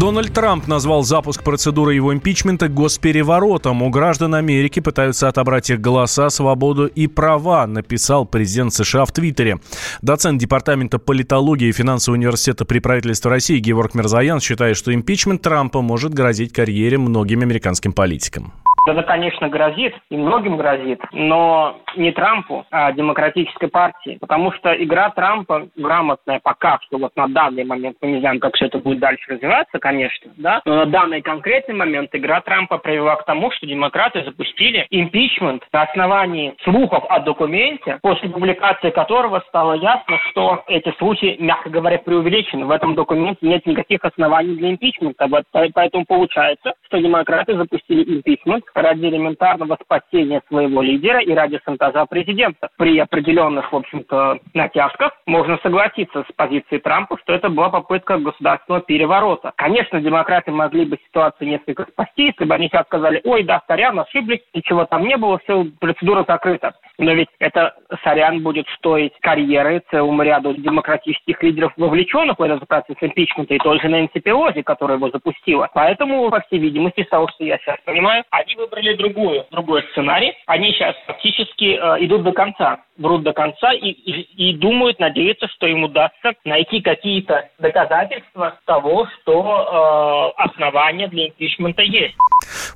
Дональд Трамп назвал запуск процедуры его импичмента госпереворотом. У граждан Америки пытаются отобрать их голоса, свободу и права, написал президент США в Твиттере. Доцент Департамента политологии и финансового университета при правительстве России Георг Мирзаян считает, что импичмент Трампа может грозить карьере многим американским политикам. Это, конечно, грозит, и многим грозит, но не Трампу, а демократической партии. Потому что игра Трампа грамотная пока что, вот на данный момент, мы не знаем, как все это будет дальше развиваться, конечно, да, но на данный конкретный момент игра Трампа привела к тому, что демократы запустили импичмент на основании слухов о документе, после публикации которого стало ясно, что эти случаи, мягко говоря, преувеличены. В этом документе нет никаких оснований для импичмента. Поэтому получается, что демократы запустили импичмент ради элементарного спасения своего лидера и ради шантажа президента. При определенных, в общем-то, натяжках можно согласиться с позицией Трампа, что это была попытка государственного переворота. Конечно, демократы могли бы ситуацию несколько спасти, если бы они сейчас сказали, ой, да, сорян, ошиблись, ничего там не было, все, процедура закрыта. Но ведь это, сорян, будет стоить карьеры целому ряду демократических лидеров, вовлеченных в этот процесс импичмента, и той же Нэнси Пелози, которая его запустила. Поэтому, по всей видимости, из того, что я сейчас понимаю, они выбрали другую, другой сценарий. Они сейчас фактически э, идут до конца, врут до конца и, и, и думают, надеются, что им удастся найти какие-то доказательства того, что э, основания для импичмента есть.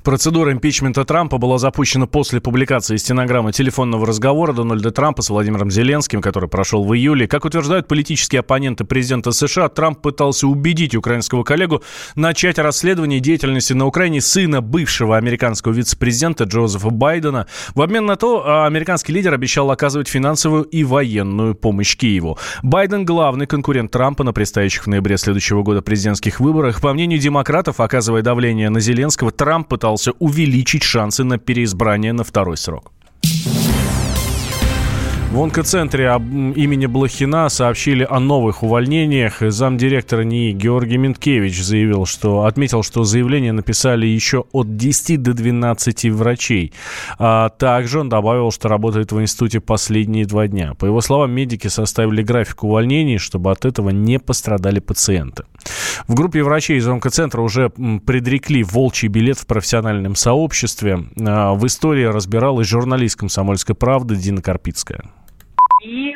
Процедура импичмента Трампа была запущена после публикации стенограммы телефонного разговора Дональда Трампа с Владимиром Зеленским, который прошел в июле. Как утверждают политические оппоненты президента США, Трамп пытался убедить украинского коллегу начать расследование деятельности на Украине сына бывшего американского вице-президента Джозефа Байдена. В обмен на то а, американский лидер обещал оказывать финансовую и военную помощь Киеву. Байден – главный конкурент Трампа на предстоящих в ноябре следующего года президентских выборах. По мнению демократов, оказывая давление на Зеленского, Трамп пытался увеличить шансы на переизбрание на второй срок. В онкоцентре имени Блохина сообщили о новых увольнениях. Замдиректора НИИ Георгий Минкевич заявил, что отметил, что заявление написали еще от 10 до 12 врачей. А также он добавил, что работает в институте последние два дня. По его словам, медики составили график увольнений, чтобы от этого не пострадали пациенты. В группе врачей из онкоцентра уже предрекли волчий билет в профессиональном сообществе. А, в истории разбиралась журналист «Комсомольской правды» Дина Карпицкая и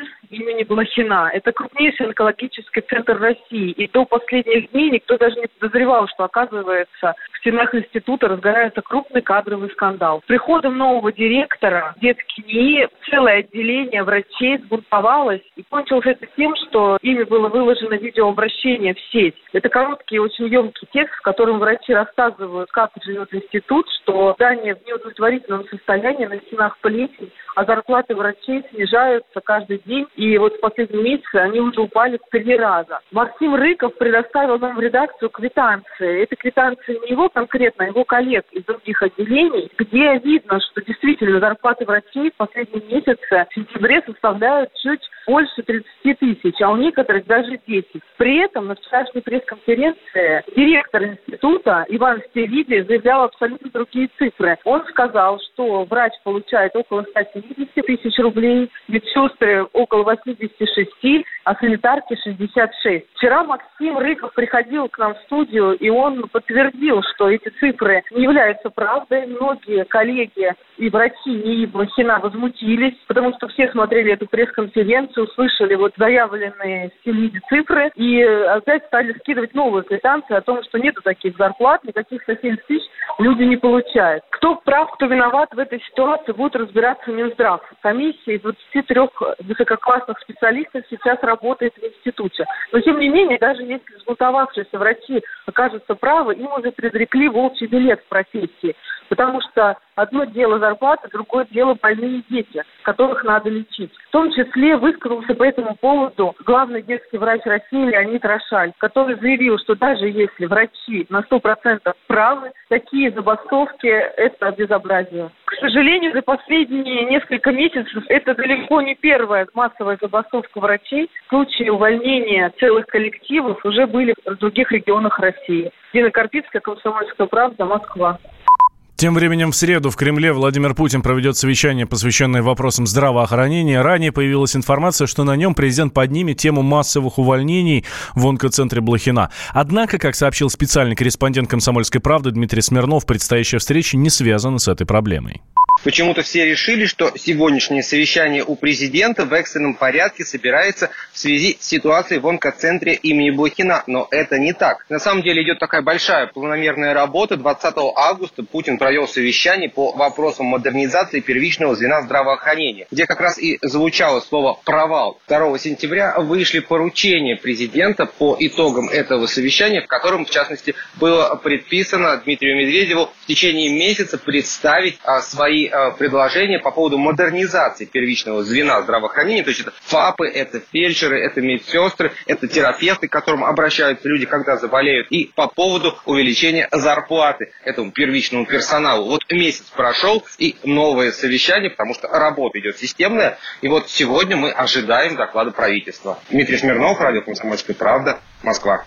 имени Блохина. Это крупнейший онкологический центр России. И до последних дней никто даже не подозревал, что, оказывается, в стенах института разгорается крупный кадровый скандал. С приходом нового директора детский НИИ целое отделение врачей сбунтовалось. И кончилось это тем, что ими было выложено видеообращение в сеть. Это короткий, очень емкий текст, в котором врачи рассказывают, как живет институт, что здание в неудовлетворительном состоянии, на стенах плесень, а зарплаты врачей снижаются каждый день. И вот в последнем месяце они уже упали в три раза. Максим Рыков предоставил нам в редакцию квитанции. Это квитанции не его конкретно, а его коллег из других отделений, где видно, что действительно зарплаты врачей в последнем месяце в сентябре составляют чуть больше 30 тысяч, а у некоторых даже 10. При этом на вчерашней пресс-конференции директор института Иван Стелиди заявлял абсолютно другие цифры. Он сказал, что врач получает около 170 тысяч рублей, медсестры около 86, а санитарки 66. Вчера Максим Рыков приходил к нам в студию, и он подтвердил, что эти цифры не являются правдой. Многие коллеги и врачи НИИ Блохина возмутились, потому что все смотрели эту пресс-конференцию, услышали вот заявленные стиле цифры, и опять стали скидывать новые квитанции о том, что нету таких зарплат, никаких 170 тысяч люди не получают. Кто прав, кто виноват в этой ситуации, будет разбираться Минздрав. Комиссия из 23 высококлассных специалистов сейчас работает в институте. Но, тем не менее, даже если сбунтовавшиеся врачи окажутся правы, им уже предрекли волчий билет в профессии. Потому что одно дело зарплата, другое дело больные дети, которых надо лечить. В том числе высказался по этому поводу главный детский врач России Леонид Рошаль, который заявил, что даже если врачи на 100% правы, такие забастовки – это безобразие. К сожалению, за последние несколько месяцев это далеко не первая массовая забастовка врачей. Случаи увольнения целых коллективов уже были в других регионах России. Дина Карпицкая, Комсомольская правда, Москва. Тем временем в среду в Кремле Владимир Путин проведет совещание, посвященное вопросам здравоохранения. Ранее появилась информация, что на нем президент поднимет тему массовых увольнений в онкоцентре Блохина. Однако, как сообщил специальный корреспондент «Комсомольской правды» Дмитрий Смирнов, предстоящая встреча не связана с этой проблемой. Почему-то все решили, что сегодняшнее совещание у президента в экстренном порядке собирается в связи с ситуацией в онкоцентре имени Блохина. Но это не так. На самом деле идет такая большая планомерная работа. 20 августа Путин провел совещание по вопросам модернизации первичного звена здравоохранения, где как раз и звучало слово «провал». 2 сентября вышли поручения президента по итогам этого совещания, в котором, в частности, было предписано Дмитрию Медведеву в течение месяца представить а, свои э, предложения по поводу модернизации первичного звена здравоохранения. То есть это ФАПы, это фельдшеры, это медсестры, это терапевты, к которым обращаются люди, когда заболеют. И по поводу увеличения зарплаты этому первичному персоналу. Вот месяц прошел и новое совещание, потому что работа идет системная. И вот сегодня мы ожидаем доклада правительства. Дмитрий Смирнов, радио «Комсомольская правда», Москва.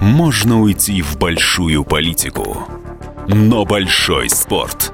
Можно уйти в большую политику но большой спорт